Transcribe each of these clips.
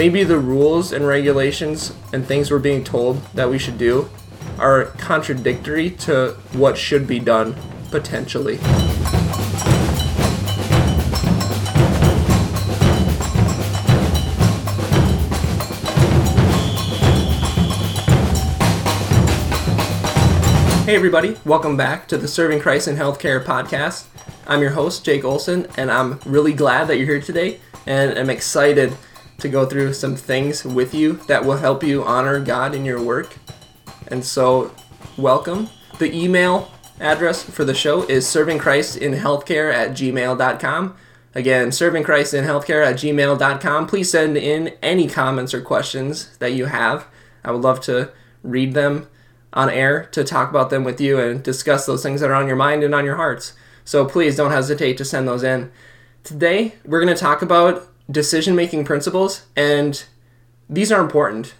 maybe the rules and regulations and things we're being told that we should do are contradictory to what should be done potentially. Hey, everybody, welcome back to the Serving Christ in Healthcare podcast. I'm your host, Jake Olson, and I'm really glad that you're here today, and I'm excited to go through some things with you that will help you honor God in your work. And so, welcome. The email address for the show is servingchristinhealthcare at gmail.com. Again, servingchristinhealthcare at gmail.com. Please send in any comments or questions that you have. I would love to read them on air to talk about them with you and discuss those things that are on your mind and on your hearts. So please don't hesitate to send those in. Today, we're going to talk about decision making principles, and these are important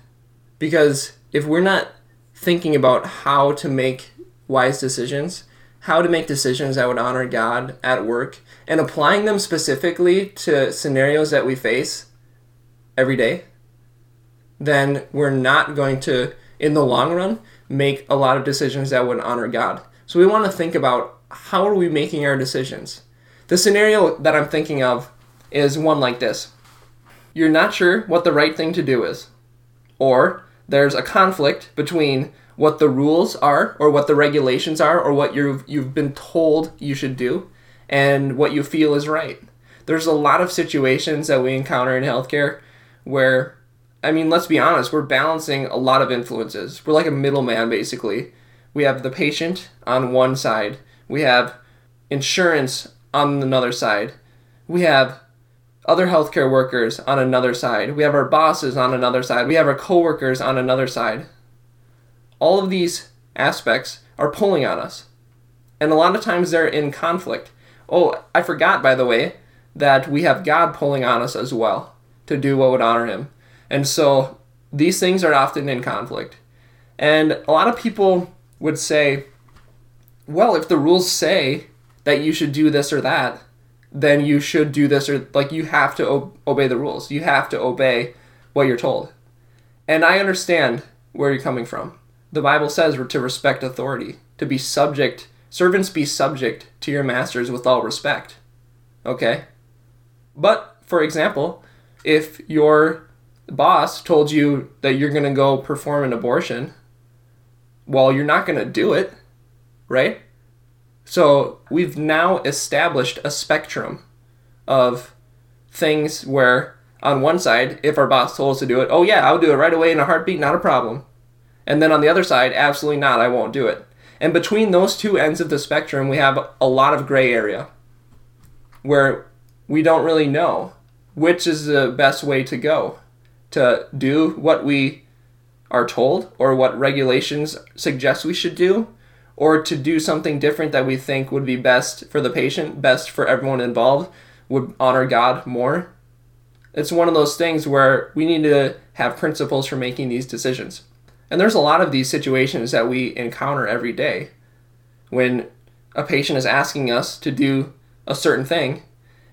because if we're not thinking about how to make wise decisions, how to make decisions that would honor God at work, and applying them specifically to scenarios that we face every day, then we're not going to, in the long run, make a lot of decisions that would honor God. So we want to think about how are we making our decisions? The scenario that I'm thinking of is one like this. You're not sure what the right thing to do is. Or there's a conflict between what the rules are or what the regulations are or what you've you've been told you should do and what you feel is right. There's a lot of situations that we encounter in healthcare where I mean, let's be honest, we're balancing a lot of influences. We're like a middleman, basically. We have the patient on one side, we have insurance on another side, we have other healthcare workers on another side, we have our bosses on another side, we have our coworkers on another side. All of these aspects are pulling on us. And a lot of times they're in conflict. Oh, I forgot, by the way, that we have God pulling on us as well to do what would honor Him. And so these things are often in conflict. And a lot of people would say, well, if the rules say that you should do this or that, then you should do this or like you have to o- obey the rules. You have to obey what you're told. And I understand where you're coming from. The Bible says to respect authority, to be subject, servants be subject to your masters with all respect. Okay? But, for example, if your boss told you that you're going to go perform an abortion, well, you're not going to do it, right? So we've now established a spectrum of things where, on one side, if our boss told us to do it, oh yeah, I'll do it right away in a heartbeat, not a problem. And then on the other side, absolutely not, I won't do it. And between those two ends of the spectrum, we have a lot of gray area where we don't really know which is the best way to go to do what we are told or what regulations suggest we should do or to do something different that we think would be best for the patient, best for everyone involved, would honor God more. It's one of those things where we need to have principles for making these decisions. And there's a lot of these situations that we encounter every day when a patient is asking us to do a certain thing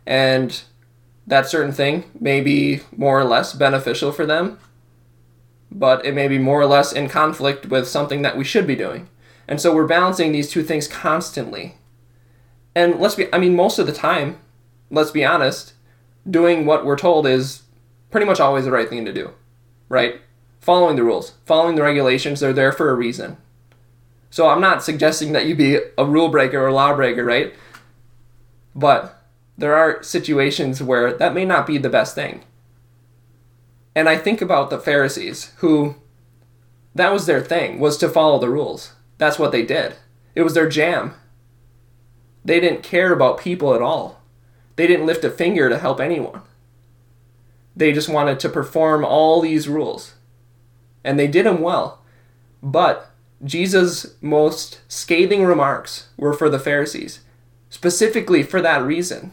and that certain thing may be more or less beneficial for them, but it may be more or less in conflict with something that we should be doing. And so we're balancing these two things constantly. And let's be, I mean, most of the time, let's be honest, doing what we're told is pretty much always the right thing to do, right? Following the rules, following the regulations, they're there for a reason. So I'm not suggesting that you be a rule breaker or law breaker, right? But there are situations where that may not be the best thing. And I think about the Pharisees who that was their thing was to follow the rules. That's what they did. It was their jam. They didn't care about people at all. They didn't lift a finger to help anyone. They just wanted to perform all these rules. And they did them well. But Jesus' most scathing remarks were for the Pharisees, specifically for that reason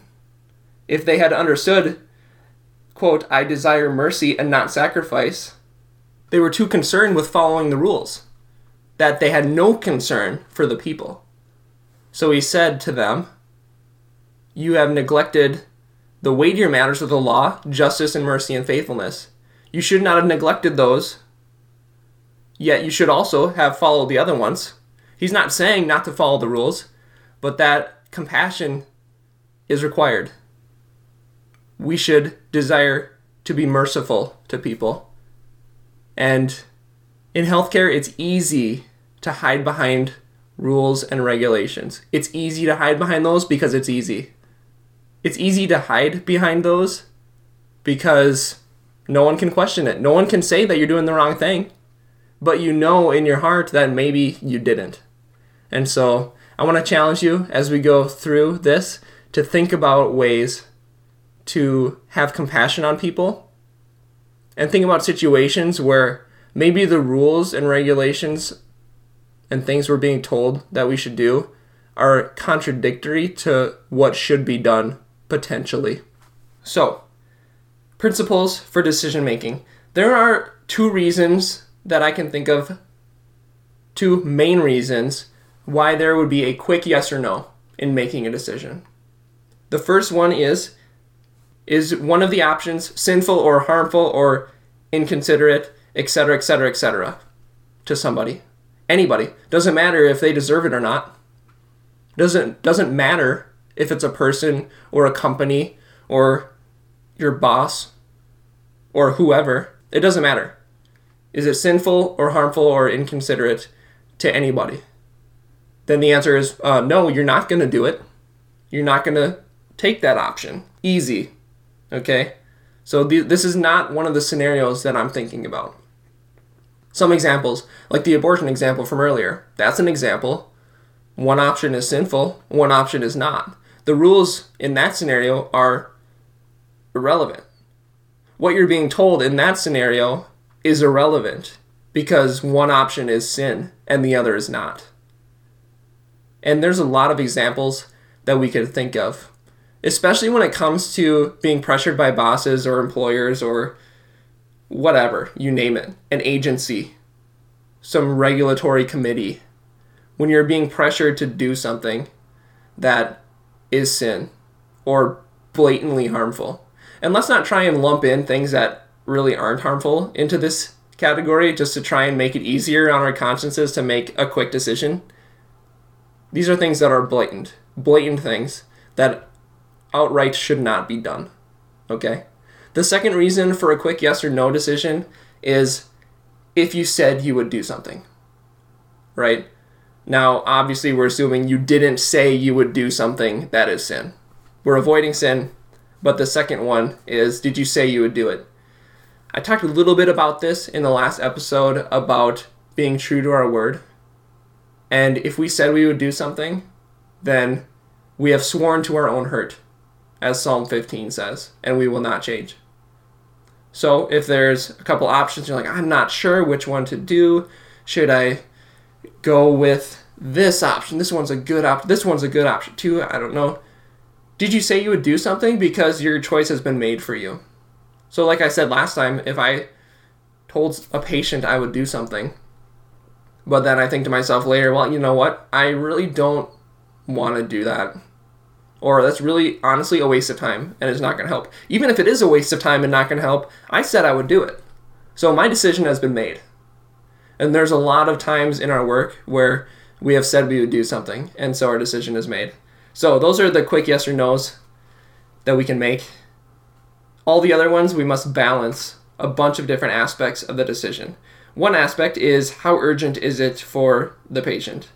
if they had understood, quote, I desire mercy and not sacrifice, they were too concerned with following the rules, that they had no concern for the people. So he said to them, You have neglected the weightier matters of the law, justice and mercy and faithfulness. You should not have neglected those. Yet you should also have followed the other ones. He's not saying not to follow the rules, but that compassion is required. We should desire to be merciful to people. And in healthcare, it's easy to hide behind rules and regulations. It's easy to hide behind those because it's easy. It's easy to hide behind those because no one can question it. No one can say that you're doing the wrong thing. But you know in your heart that maybe you didn't. And so I want to challenge you as we go through this to think about ways to have compassion on people and think about situations where maybe the rules and regulations and things we're being told that we should do are contradictory to what should be done potentially. So, principles for decision making. There are two reasons that I can think of, two main reasons why there would be a quick yes or no in making a decision. The first one is is one of the options sinful or harmful or inconsiderate, etc., etc., etc., to somebody, anybody. Doesn't matter if they deserve it or not. Doesn't doesn't matter if it's a person or a company or your boss or whoever. It doesn't matter. Is it sinful or harmful or inconsiderate to anybody? Then the answer is uh, no, you're not going to do it. You're not going to take that option. Easy. Okay? So th- this is not one of the scenarios that I'm thinking about. Some examples, like the abortion example from earlier, that's an example. One option is sinful, one option is not. The rules in that scenario are irrelevant. What you're being told in that scenario is irrelevant because one option is sin and the other is not. And there's a lot of examples that we could think of especially when it comes to being pressured by bosses or employers or whatever, you name it, an agency, some regulatory committee. When you're being pressured to do something that is sin or blatantly harmful. And let's not try and lump in things that really aren't harmful into this category just to try and make it easier on our consciences to make a quick decision. These are things that are blatant, blatant things that outright should not be done. Okay? The second reason for a quick yes or no decision is if you said you would do something. Right? Now, obviously, we're assuming you didn't say you would do something that is sin. We're avoiding sin, but the second one is did you say you would do it? I talked a little bit about this in the last episode about being true to our word. And if we said we would do something, then we have sworn to our own hurt as Psalm 15 says, and we will not change. So if there's a couple options, you're like, I'm not sure which one to do. Should I go with this option? This one's a good option. This one's a good option too. I don't know. Did you say you would do something because your choice has been made for you? So, like I said last time, if I told a patient I would do something, but then I think to myself later, well, you know what? I really don't want to do that or that's really honestly a waste of time and it's not going to help. Even if it is a waste of time and not going to help, I said I would do it. So my decision has been made. And there's a lot of times in our work where we have said we would do something, and so our decision is made. So those are the quick yes or no's that we can make. All the other ones, we must balance a bunch of different aspects of the decision. One aspect is how urgent is it for the patient?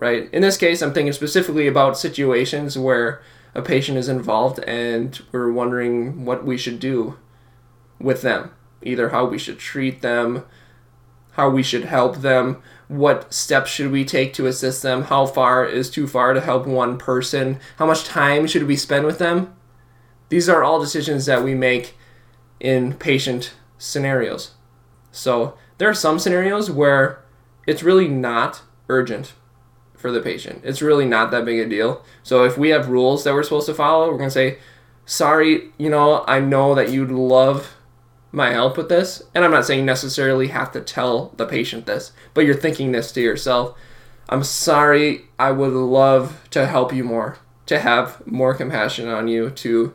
Right? In this case, I'm thinking specifically about situations where a patient is involved and we're wondering what we should do with them. Either how we should treat them, how we should help them, what steps should we take to assist them, how far is too far to help one person, how much time should we spend with them. These are all decisions that we make in patient scenarios. So there are some scenarios where it's really not urgent for the patient. It's really not that big a deal. So if we have rules that we're supposed to follow, we're going to say, sorry, you know, I know that you'd love my help with this. And I'm not saying necessarily have to tell the patient this, but you're thinking this to yourself. I'm sorry, I would love to help you more, to have more compassion on you, to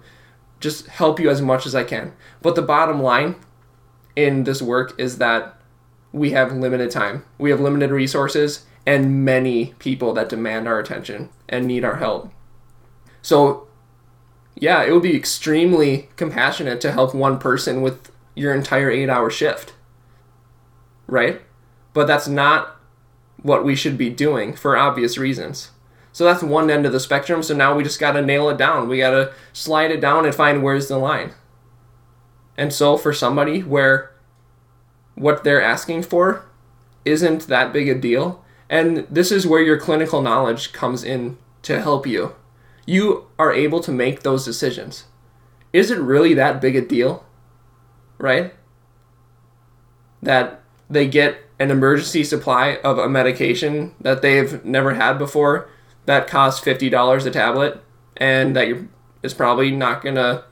just help you as much as I can. But the bottom line in this work is that we have limited time, we have limited resources, and many people that demand our attention and need our help. So, yeah, it would be extremely compassionate to help one person with your entire eight hour shift. Right? But that's not what we should be doing for obvious reasons. So that's one end of the spectrum. So now we just got to nail it down. We got to slide it down and find where's the line. And so for somebody where what they're asking for isn't that big a deal, and this is where your clinical knowledge comes in to help you. You are able to make those decisions. Is it really that big a deal? Right? That they get an emergency supply of a medication that they've never had before that costs $50 a tablet and that is probably not going to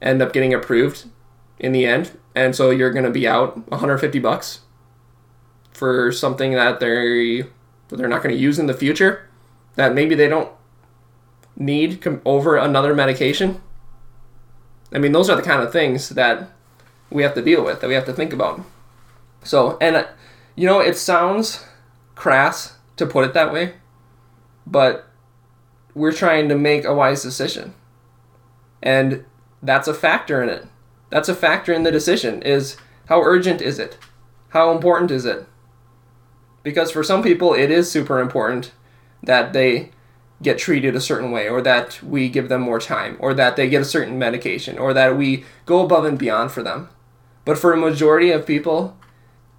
end up getting approved in the end. And so you're going to be out 150 bucks for something that they that they're not going to use in the future that maybe they don't need over another medication. I mean, those are the kind of things that we have to deal with, that we have to think about. So, and you know, it sounds crass to put it that way, but we're trying to make a wise decision. And that's a factor in it. That's a factor in the decision is how urgent is it? How important is it? Because for some people it is super important that they get treated a certain way or that we give them more time or that they get a certain medication or that we go above and beyond for them. But for a majority of people,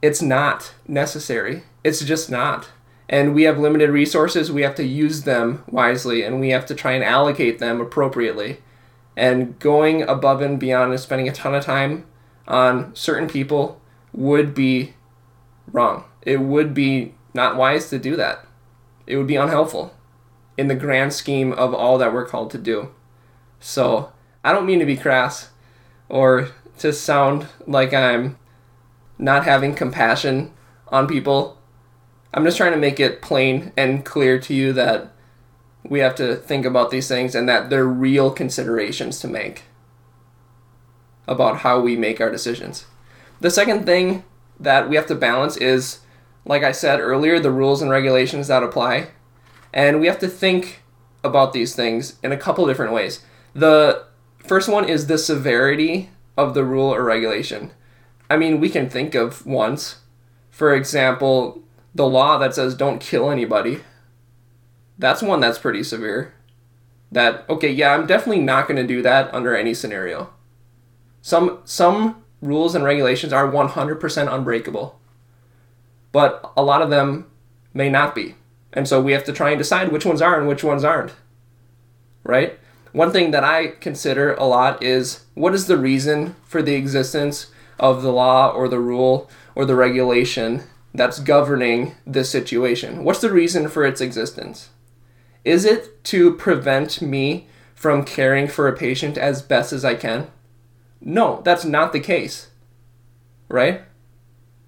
it's not necessary. It's just not and we have limited resources, we have to use them wisely and we have to try and allocate them appropriately. And going above and beyond and spending a ton of time on certain people would be wrong. It would be not wise to do that. It would be unhelpful in the grand scheme of all that we're called to do. So, I don't mean to be crass or to sound like I'm not having compassion on people I'm just trying to make it plain and clear to you that we have to think about these things and that they're real considerations to make about how we make our decisions. The second thing that we have to balance is, like I said earlier, the rules and regulations that apply. And we have to think about these things in a couple different ways. The first one is the severity of the rule or regulation. I mean, we can think of ones. For example, the law that says don't kill anybody. That's one that's pretty severe. That okay, yeah, I'm definitely not going to do that under any scenario. Some some rules and regulations are 100% unbreakable. But a lot of them may not be. And so we have to try and decide which ones are and which ones aren't. Right? One thing that I consider a lot is what is the reason for the existence of the law or the rule or the regulation that's governing this situation? What's the reason for its existence? Is it to prevent me from caring for a patient as best as I can? No, that's not the case. Right?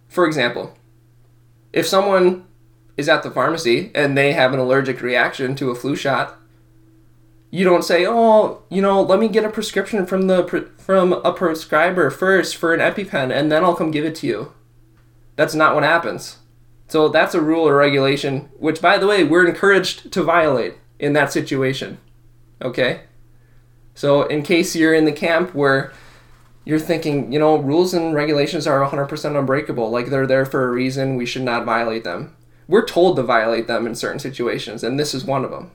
For example, if someone is at the pharmacy and they have an allergic reaction to a flu shot, you don't say, "Oh, you know, let me get a prescription from the from a prescriber first for an EpiPen and then I'll come give it to you." That's not what happens. So that's a rule or regulation, which, by the way, we're encouraged to violate in that situation. Okay? So, in case you're in the camp where you're thinking, you know, rules and regulations are 100% unbreakable, like they're there for a reason, we should not violate them. We're told to violate them in certain situations, and this is one of them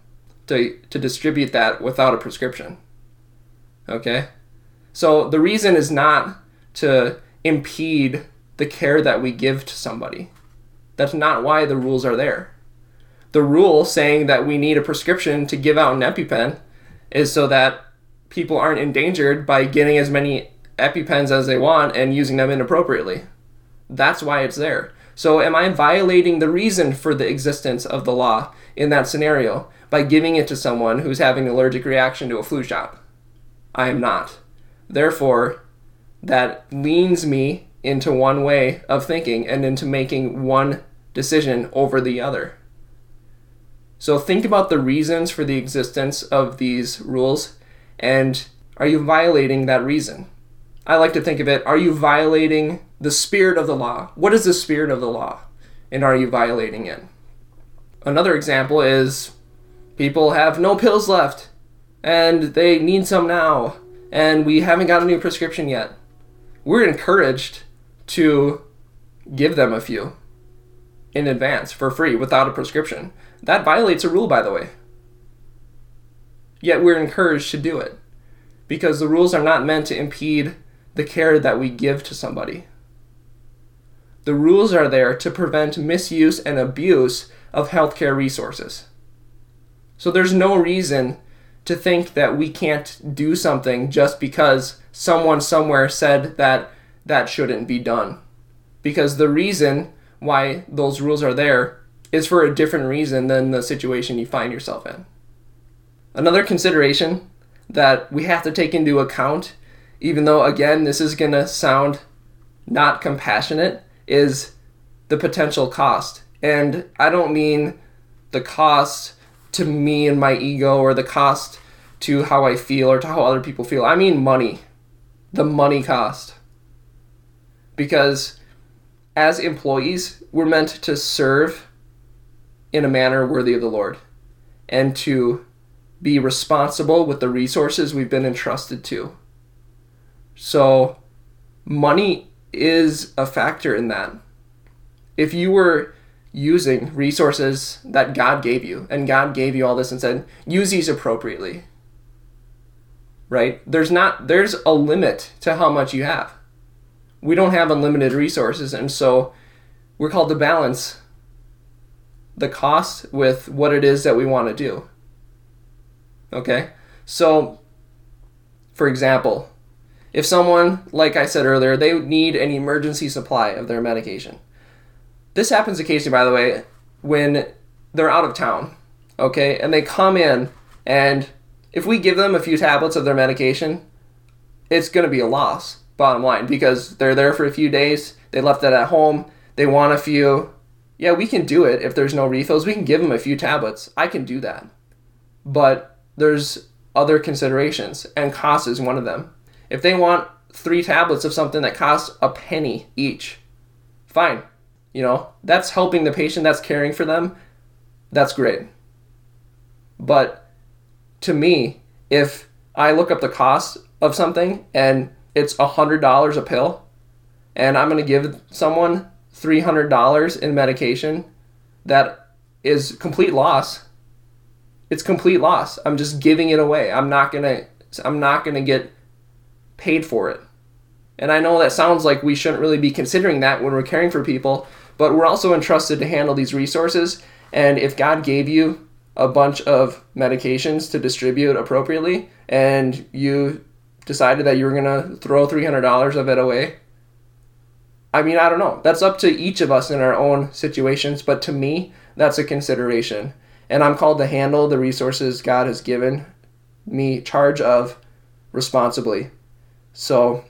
to, to distribute that without a prescription. Okay? So, the reason is not to impede the care that we give to somebody. That's not why the rules are there. The rule saying that we need a prescription to give out an EpiPen is so that people aren't endangered by getting as many EpiPens as they want and using them inappropriately. That's why it's there. So, am I violating the reason for the existence of the law in that scenario by giving it to someone who's having an allergic reaction to a flu shot? I am not. Therefore, that leans me into one way of thinking and into making one decision over the other. So think about the reasons for the existence of these rules and are you violating that reason? I like to think of it are you violating the spirit of the law. What is the spirit of the law? And are you violating it? Another example is people have no pills left and they need some now and we haven't got a new prescription yet. We're encouraged to give them a few in advance for free without a prescription. That violates a rule, by the way. Yet we're encouraged to do it because the rules are not meant to impede the care that we give to somebody. The rules are there to prevent misuse and abuse of healthcare resources. So there's no reason to think that we can't do something just because someone somewhere said that that shouldn't be done. Because the reason why those rules are there is for a different reason than the situation you find yourself in. Another consideration that we have to take into account, even though, again, this is going to sound not compassionate, is the potential cost. And I don't mean the cost to me and my ego or the cost to how I feel or to how other people feel. I mean money. The money cost. Because as employees, we're meant to serve in a manner worthy of the Lord and to be responsible with the resources we've been entrusted to. So, money is a factor in that. If you were using resources that God gave you, and God gave you all this and said, use these appropriately, right? There's not, there's a limit to how much you have. We don't have unlimited resources, and so we're called to balance the cost with what it is that we want to do. Okay? So, for example, if someone, like I said earlier, they need an emergency supply of their medication. This happens occasionally, by the way, when they're out of town, okay, and they come in, and if we give them a few tablets of their medication, it's going to be a loss, bottom line, because they're there for a few days, they left it at home, they want a few. Yeah, we can do it if there's no refills. We can give them a few tablets. I can do that. But there's other considerations, and cost is one of them. If they want three tablets of something that costs a penny each, fine. You know, that's helping the patient, that's caring for them. That's great. But to me, if I look up the cost of something and it's a $100 a pill, and I'm going to give someone $300 in medication, that is complete loss it's complete loss. I'm just giving it away. I'm not gonna I'm not gonna get paid for it. And I know that sounds like we shouldn't really be considering that when we're caring for people, but we're also entrusted to handle these resources. And if God gave you a bunch of medications to distribute appropriately, and you decided that you were gonna throw three hundred dollars of it away, I mean, I don't know. That's up to each of us in our own situations, but to me, that's a consideration and I'm called to handle the resources God has given me charge of responsibly. So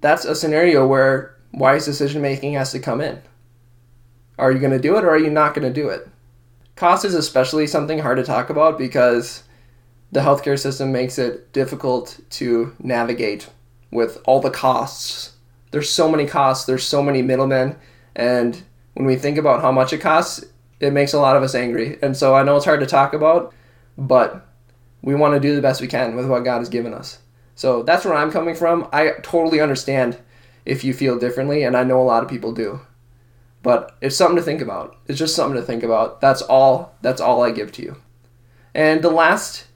that's a scenario where wise decision making has to come in. Are you going to do it or are you not going to do it? Cost is especially something hard to talk about because the healthcare system makes it difficult to navigate with all the costs. There's so many costs, there's so many middlemen, and when we think about how much it costs, it makes a lot of us angry. And so I know it's hard to talk about, but we want to do the best we can with what God has given us. So that's where I'm coming from. I totally understand if you feel differently, and I know a lot of people do. But it's something to think about. It's just something to think about. That's all that's all I give to you. And the last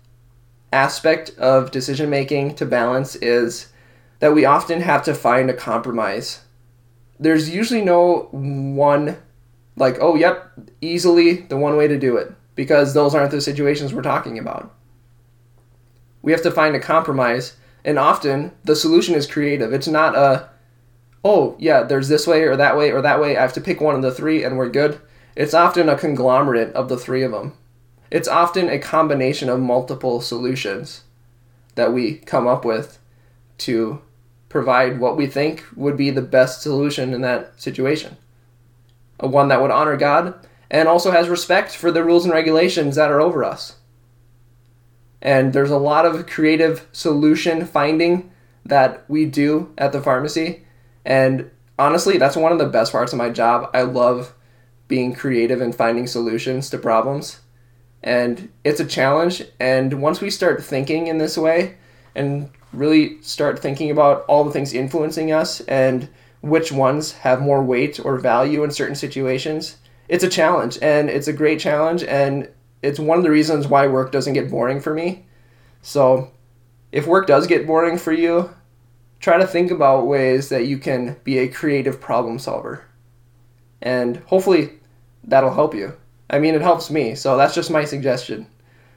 aspect of decision making to balance is that we often have to find a compromise. There's usually no one like, oh, yep, easily the one way to do it because those aren't the situations we're talking about. We have to find a compromise, and often the solution is creative. It's not a, oh, yeah, there's this way or that way or that way. I have to pick one of the three and we're good. It's often a conglomerate of the three of them. It's often a combination of multiple solutions that we come up with to provide what we think would be the best solution in that situation A one that would honor God, and also has respect for the rules and regulations that are over us. And there's a lot of creative solution finding that we do at the pharmacy. And honestly, that's one of the best parts of my job. I love being creative and finding solutions to problems. And it's a challenge. And once we start thinking in this way and really start thinking about all the things influencing us and which ones have more weight or value in certain situations, it's a challenge. And it's a great challenge. And it's one of the reasons why work doesn't get boring for me. So if work does get boring for you, try to think about ways that you can be a creative problem solver. And hopefully that'll help you. I mean, it helps me, so that's just my suggestion.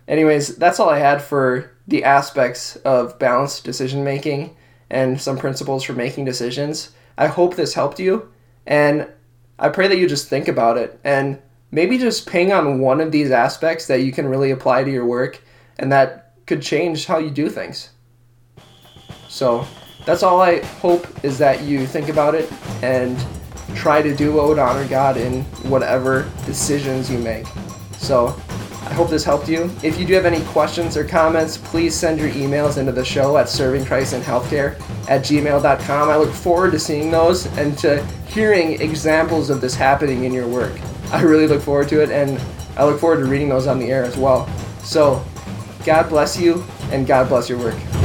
Anyways, that's all I had for the aspects of balanced decision making and some principles for making decisions. I hope this helped you, and I pray that you just think about it and maybe just ping on one of these aspects that you can really apply to your work and that could change how you do things. So, that's all I hope is that you think about it and try to do what would honor God in whatever decisions you make. So I hope this helped you. If you do have any questions or comments, please send your emails into the show at servingchristinhealthcare at gmail.com. I look forward to seeing those and to hearing examples of this happening in your work. I really look forward to it and I look forward to reading those on the air as well. So, God bless you and God bless your work.